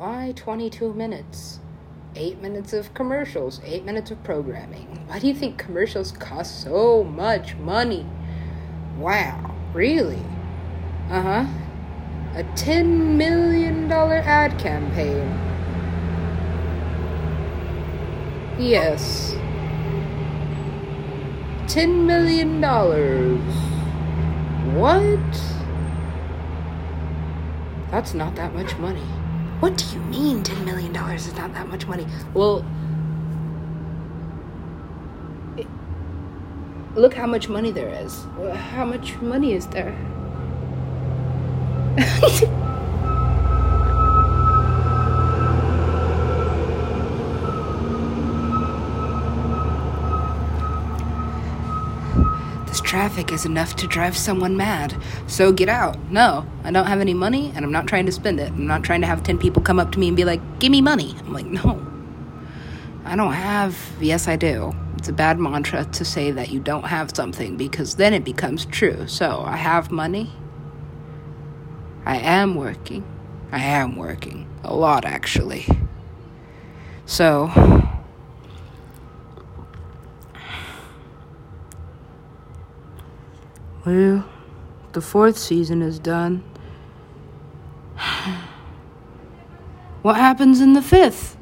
Why 22 minutes? Eight minutes of commercials, eight minutes of programming. Why do you think commercials cost so much money? Wow, really? Uh huh. A $10 million ad campaign. Yes. $10 million. What? That's not that much money. What do you mean $10 million is not that much money? Well, it- look how much money there is. How much money is there? This traffic is enough to drive someone mad. So get out. No, I don't have any money and I'm not trying to spend it. I'm not trying to have 10 people come up to me and be like, give me money. I'm like, no. I don't have. Yes, I do. It's a bad mantra to say that you don't have something because then it becomes true. So I have money. I am working. I am working. A lot, actually. So. Well, the fourth season is done. What happens in the fifth?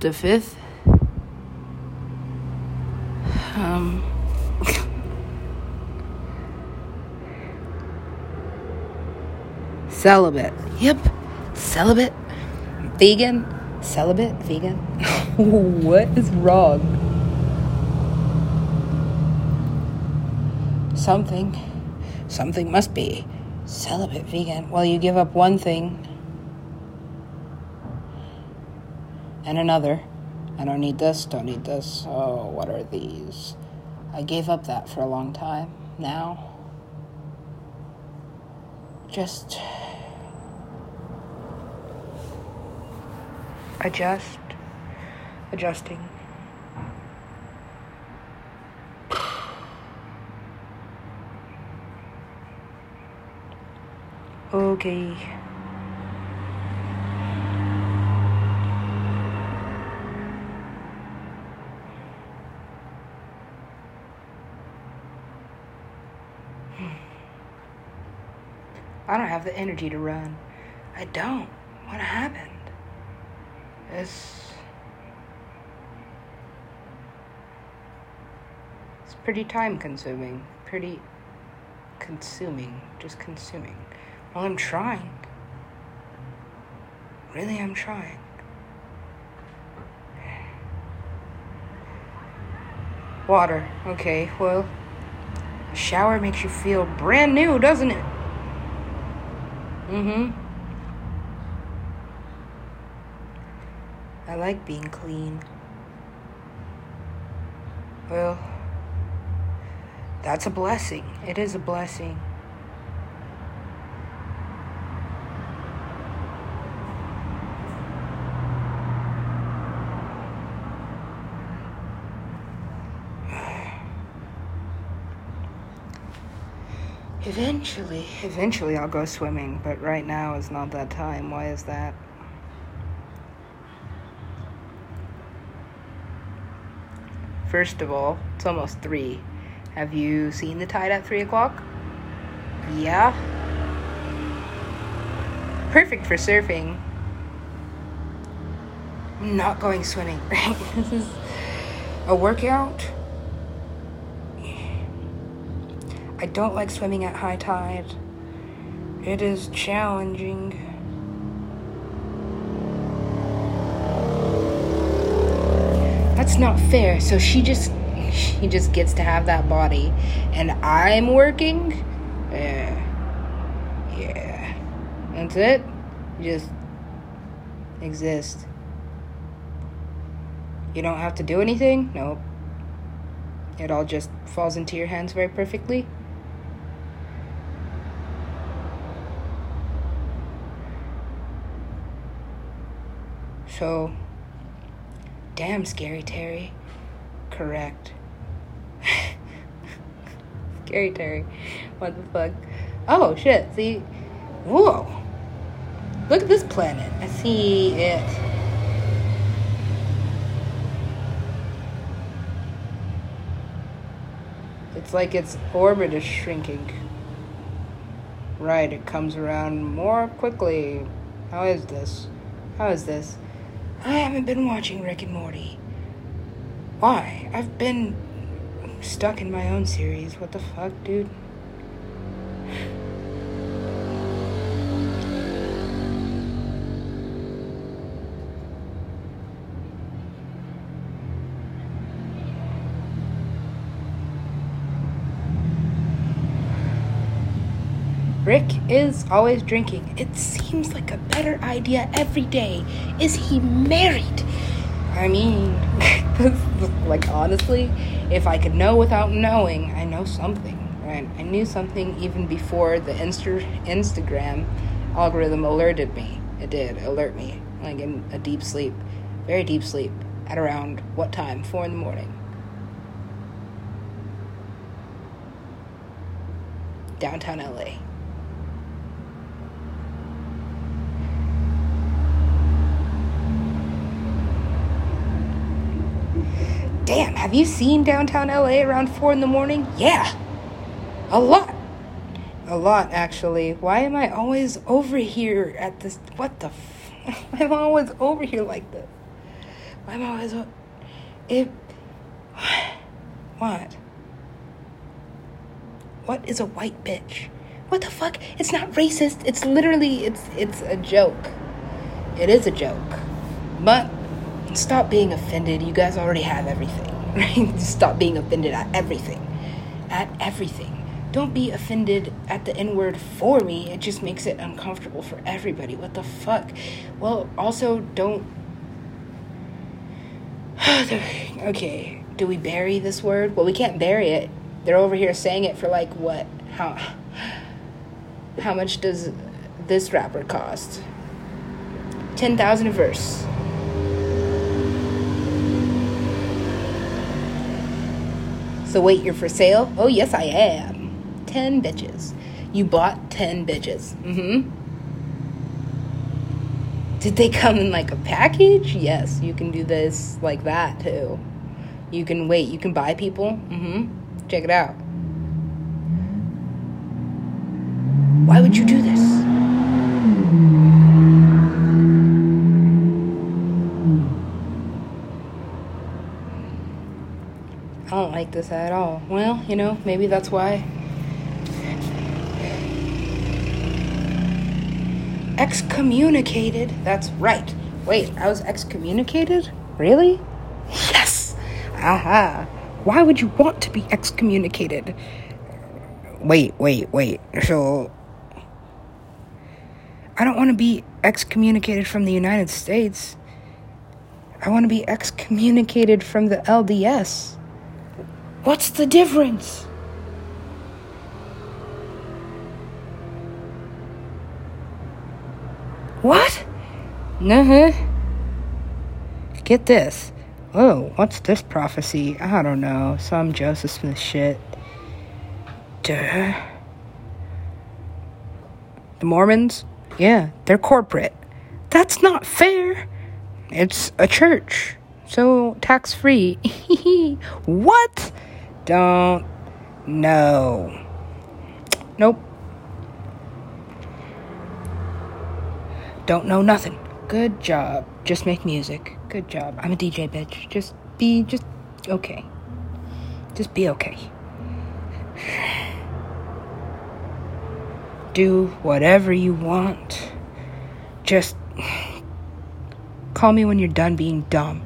The fifth? Um. Celibate. Yep. Celibate. Vegan. Celibate. Vegan. what is wrong? Something. Something must be. Celibate vegan. Well, you give up one thing and another. I don't need this, don't need this. Oh, what are these? I gave up that for a long time. Now, just adjust, adjusting. Okay. Hmm. I don't have the energy to run. I don't. What happened? It's. It's pretty time consuming. Pretty consuming. Just consuming. Well, I'm trying. Really, I'm trying. Water. Okay, well, a shower makes you feel brand new, doesn't it? Mm hmm. I like being clean. Well, that's a blessing. It is a blessing. Eventually, eventually I'll go swimming, but right now is not that time. Why is that? First of all, it's almost three. Have you seen the tide at three o'clock? Yeah. Perfect for surfing. I'm not going swimming. this is a workout. I don't like swimming at high tide. It is challenging. That's not fair. So she just she just gets to have that body and I'm working? Yeah. Yeah. That's it? Just exist. You don't have to do anything? Nope. It all just falls into your hands very perfectly. So, damn, Scary Terry. Correct. Scary Terry. What the fuck? Oh, shit. See? Whoa. Look at this planet. I see it. It's like its orbit is shrinking. Right, it comes around more quickly. How is this? How is this? I haven't been watching Rick and Morty. Why? I've been stuck in my own series. What the fuck, dude? Rick is always drinking. It seems like a better idea every day. Is he married? I mean, like honestly, if I could know without knowing, I know something, right? I knew something even before the Insta- Instagram algorithm alerted me. It did alert me, like in a deep sleep, very deep sleep, at around what time? Four in the morning. Downtown LA. Damn, have you seen downtown LA around 4 in the morning? Yeah. A lot. A lot, actually. Why am I always over here at this? What the? F- Why am I always over here like this? Why am I always. O- it. What? What is a white bitch? What the fuck? It's not racist. It's literally. It's it's a joke. It is a joke. But stop being offended. You guys already have everything, right? Stop being offended at everything. At everything. Don't be offended at the N word for me. It just makes it uncomfortable for everybody. What the fuck? Well, also, don't. okay, do we bury this word? Well, we can't bury it. They're over here saying it for like what? How? How much does this rapper cost? 10,000 a verse. So wait, you're for sale? Oh, yes, I am. 10 bitches. You bought 10 bitches. Mm-hmm. Did they come in like a package? Yes, you can do this like that too. You can wait, you can buy people. Mm-hmm. Check it out. Why would you do this? Like this at all. Well, you know, maybe that's why. Excommunicated? That's right. Wait, I was excommunicated? Really? Yes! Aha! Why would you want to be excommunicated? Wait, wait, wait. So. I don't want to be excommunicated from the United States. I want to be excommunicated from the LDS. What's the difference? What? Uh huh. Get this. Oh, what's this prophecy? I don't know. Some Joseph Smith shit. Duh. The Mormons? Yeah, they're corporate. That's not fair. It's a church. So tax free. what? Don't know. Nope. Don't know nothing. Good job. Just make music. Good job. I'm a DJ, bitch. Just be, just okay. Just be okay. Do whatever you want. Just call me when you're done being dumb.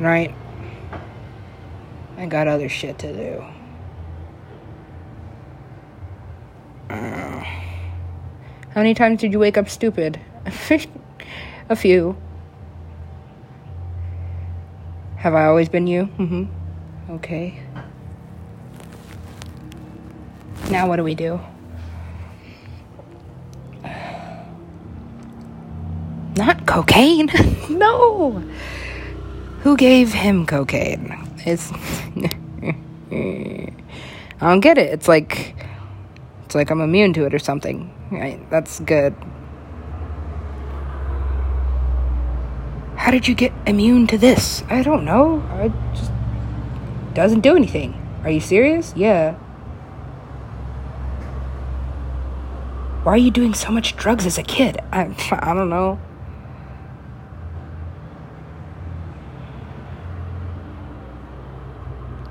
Right? I got other shit to do. How many times did you wake up stupid? A few. Have I always been you? Mm hmm. Okay. Now what do we do? Not cocaine. no. Who gave him cocaine? It's I don't get it. It's like it's like I'm immune to it or something. Right, that's good. How did you get immune to this? I don't know. I just doesn't do anything. Are you serious? Yeah. Why are you doing so much drugs as a kid? I I don't know.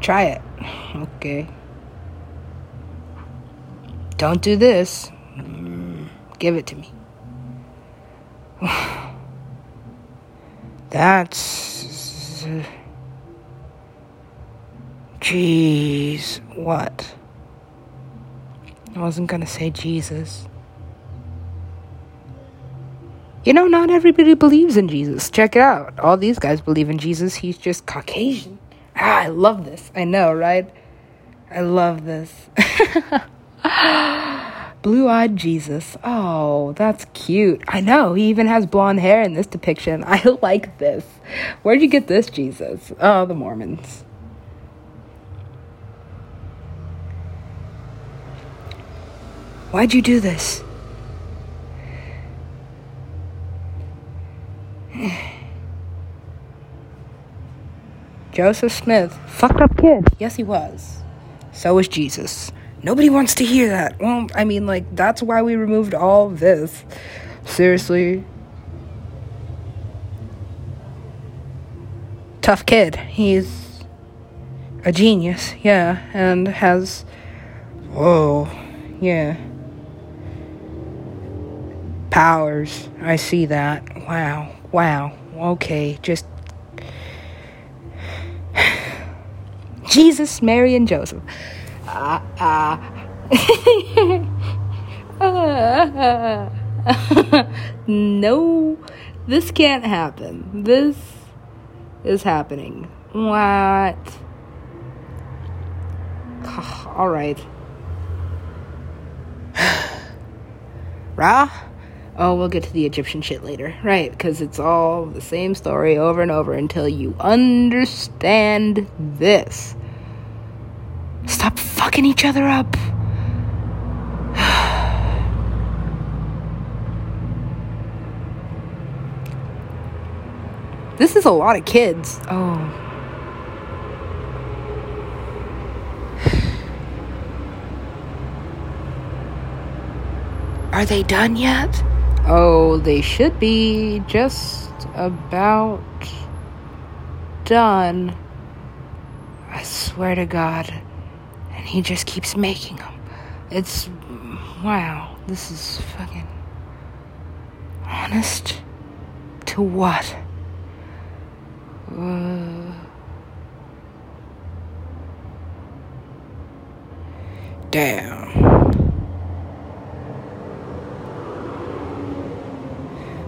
Try it. Okay. Don't do this. Give it to me. That's. Jeez. What? I wasn't gonna say Jesus. You know, not everybody believes in Jesus. Check it out. All these guys believe in Jesus. He's just Caucasian. Ah, I love this. I know, right? I love this. Blue eyed Jesus. Oh, that's cute. I know. He even has blonde hair in this depiction. I like this. Where'd you get this, Jesus? Oh, the Mormons. Why'd you do this? Joseph Smith, fucked up kid. Yes, he was. So was Jesus. Nobody wants to hear that. Well, I mean, like, that's why we removed all this. Seriously. Tough kid. He's a genius, yeah, and has. Whoa, yeah. Powers. I see that. Wow, wow. Okay, just Jesus, Mary, and Joseph. Uh, uh. no, this can't happen. This is happening. What? All right. Ra? Oh, we'll get to the Egyptian shit later. Right, because it's all the same story over and over until you understand this. Stop fucking each other up. this is a lot of kids. Oh. Are they done yet? Oh, they should be just about done. I swear to God. And he just keeps making them. It's. Wow. This is fucking. Honest? To what? Uh. Damn.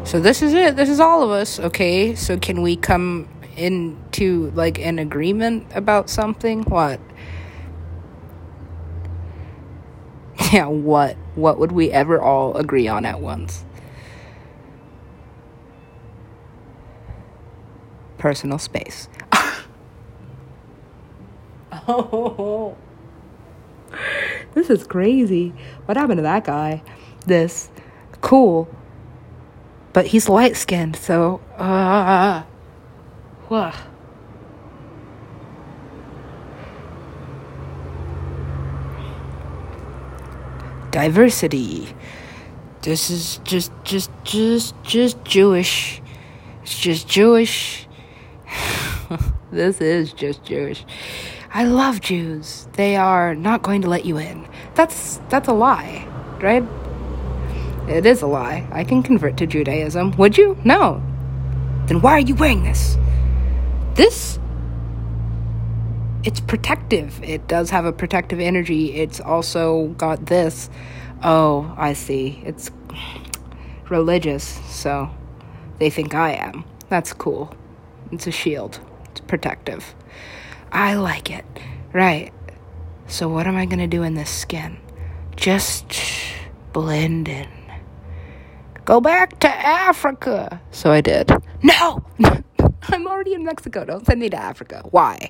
So this is it. This is all of us. Okay. So can we come into like an agreement about something? What? Yeah, what? What would we ever all agree on at once? Personal space. oh. This is crazy. What happened to that guy? This. Cool but he's light skinned, so uh, uh, diversity. This is just just just just Jewish. It's just Jewish. this is just Jewish. I love Jews. They are not going to let you in. That's that's a lie, right? It is a lie. I can convert to Judaism. Would you? No. Then why are you wearing this? This. It's protective. It does have a protective energy. It's also got this. Oh, I see. It's religious, so they think I am. That's cool. It's a shield, it's protective. I like it. Right. So, what am I going to do in this skin? Just blend in. Go back to Africa. So I did. No! I'm already in Mexico. Don't send me to Africa. Why?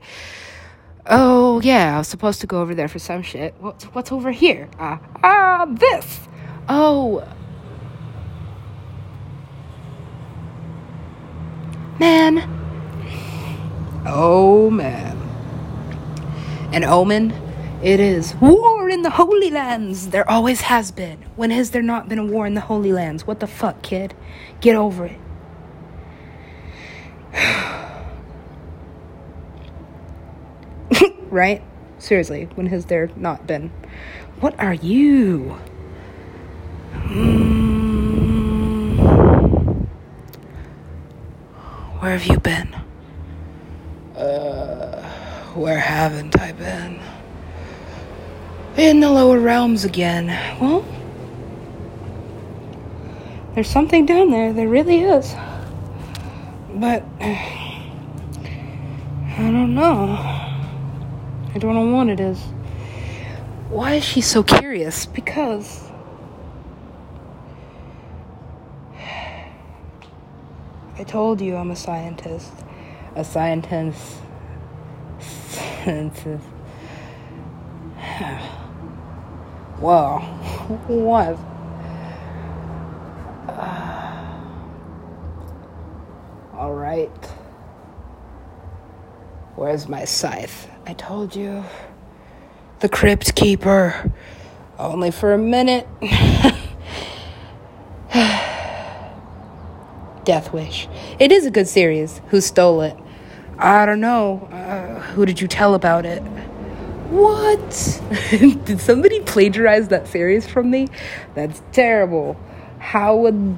Oh, yeah, I was supposed to go over there for some shit. What's, what's over here? Ah, uh, uh, this. Oh. Man. Oh, man. An omen? It is. War in the Holy Lands! There always has been. When has there not been a war in the Holy Lands? What the fuck, kid? Get over it. right? Seriously, when has there not been? What are you? Mm. Where have you been? Uh, where haven't I been? In the lower realms again. Well, there's something down there. There really is. But I don't know. I don't know what it is. Why is she so curious? Because I told you I'm a scientist. A scientist. Scientist. Whoa. What? All right. Where's my scythe? I told you. The Crypt Keeper. Only for a minute. Death Wish. It is a good series. Who stole it? I don't know. Uh, who did you tell about it? What? did somebody plagiarize that series from me? That's terrible. How would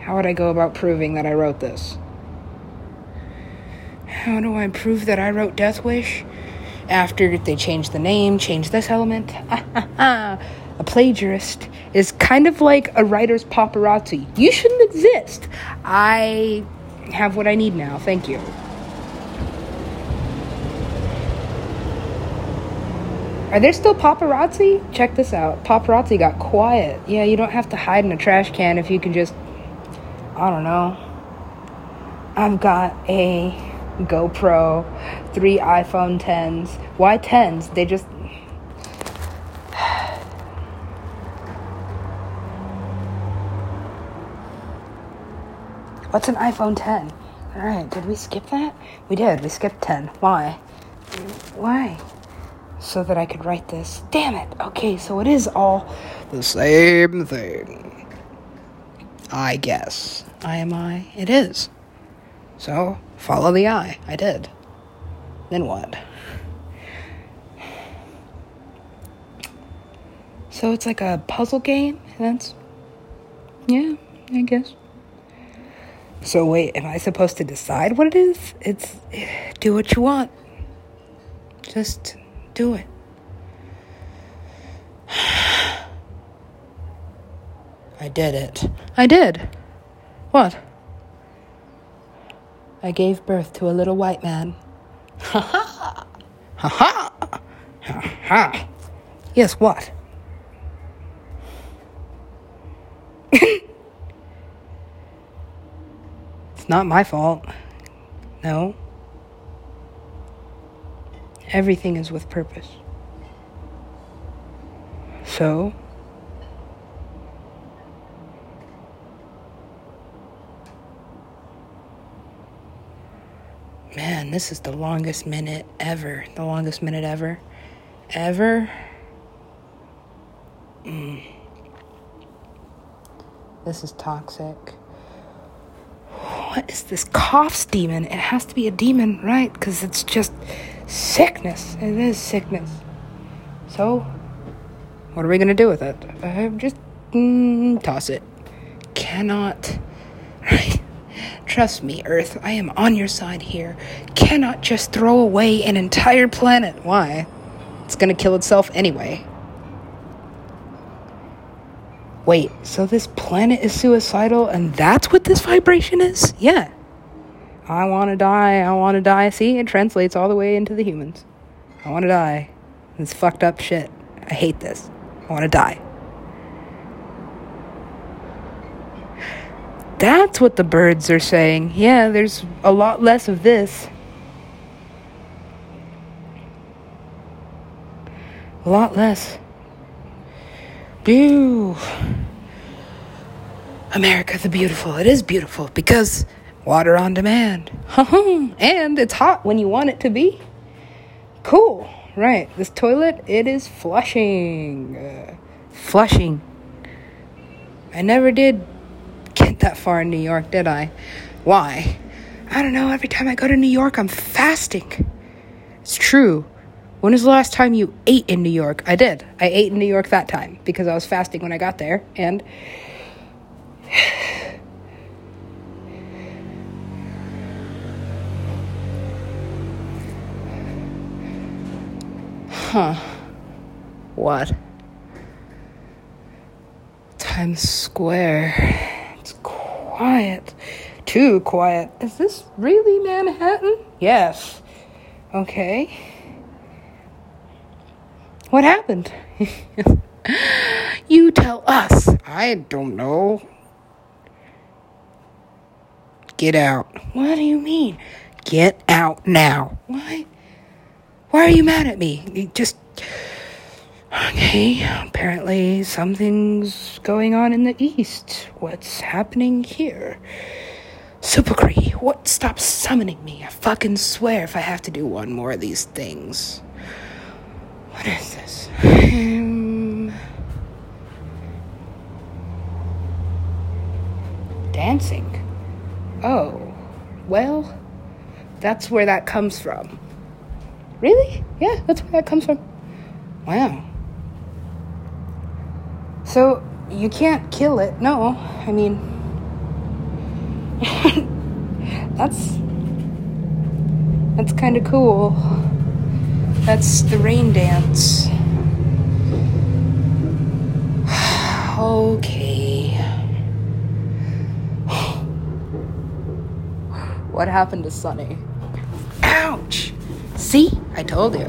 how would I go about proving that I wrote this? How do I prove that I wrote Death Wish? After they changed the name, changed this element. a plagiarist is kind of like a writer's paparazzi. You shouldn't exist. I have what I need now. Thank you. Are there still paparazzi? Check this out. Paparazzi got quiet. Yeah, you don't have to hide in a trash can if you can just. I don't know. I've got a GoPro, three iPhone 10s. Why 10s? They just What's an iPhone 10? Alright, did we skip that? We did, we skipped 10. Why? Why? So that I could write this. Damn it! Okay, so it is all the same thing. I guess. I am I. It is. So, follow the eye. I did. Then what? So it's like a puzzle game? That's. Yeah, I guess. So wait, am I supposed to decide what it is? It's do what you want. Just do it. I did it. I did. What? I gave birth to a little white man. Ha ha! Ha ha! Ha ha! Yes, what? It's not my fault. No. Everything is with purpose. So, man, this is the longest minute ever. The longest minute ever. Ever. Mm. This is toxic what is this coughs demon? It has to be a demon, right? Because it's just sickness. It is sickness. So, what are we gonna do with it? Uh, just mm, toss it. Cannot. Trust me, Earth. I am on your side here. Cannot just throw away an entire planet. Why? It's gonna kill itself anyway. Wait, so this planet is suicidal and that's what this vibration is? Yeah. I want to die, I want to die. See, it translates all the way into the humans. I want to die. It's fucked up shit. I hate this. I want to die. That's what the birds are saying. Yeah, there's a lot less of this. A lot less. Ew. America the Beautiful. It is beautiful because water on demand. and it's hot when you want it to be. Cool. Right. This toilet, it is flushing. Uh, flushing. I never did get that far in New York, did I? Why? I don't know. Every time I go to New York, I'm fasting. It's true. When was the last time you ate in New York? I did. I ate in New York that time because I was fasting when I got there. And. Huh. What? Times Square. It's quiet. Too quiet. Is this really Manhattan? Yes. Okay. What happened? you tell us. I don't know. Get out. What do you mean? Get out now. Why? Why are you mad at me? You just. Okay, apparently something's going on in the east. What's happening here? Supercree, what? Stop summoning me. I fucking swear if I have to do one more of these things. What is this? Um, dancing. Oh, well, that's where that comes from. Really? Yeah, that's where that comes from. Wow. So, you can't kill it. No, I mean, that's that's kind of cool. That's the rain dance. okay. what happened to Sunny? See? I told you.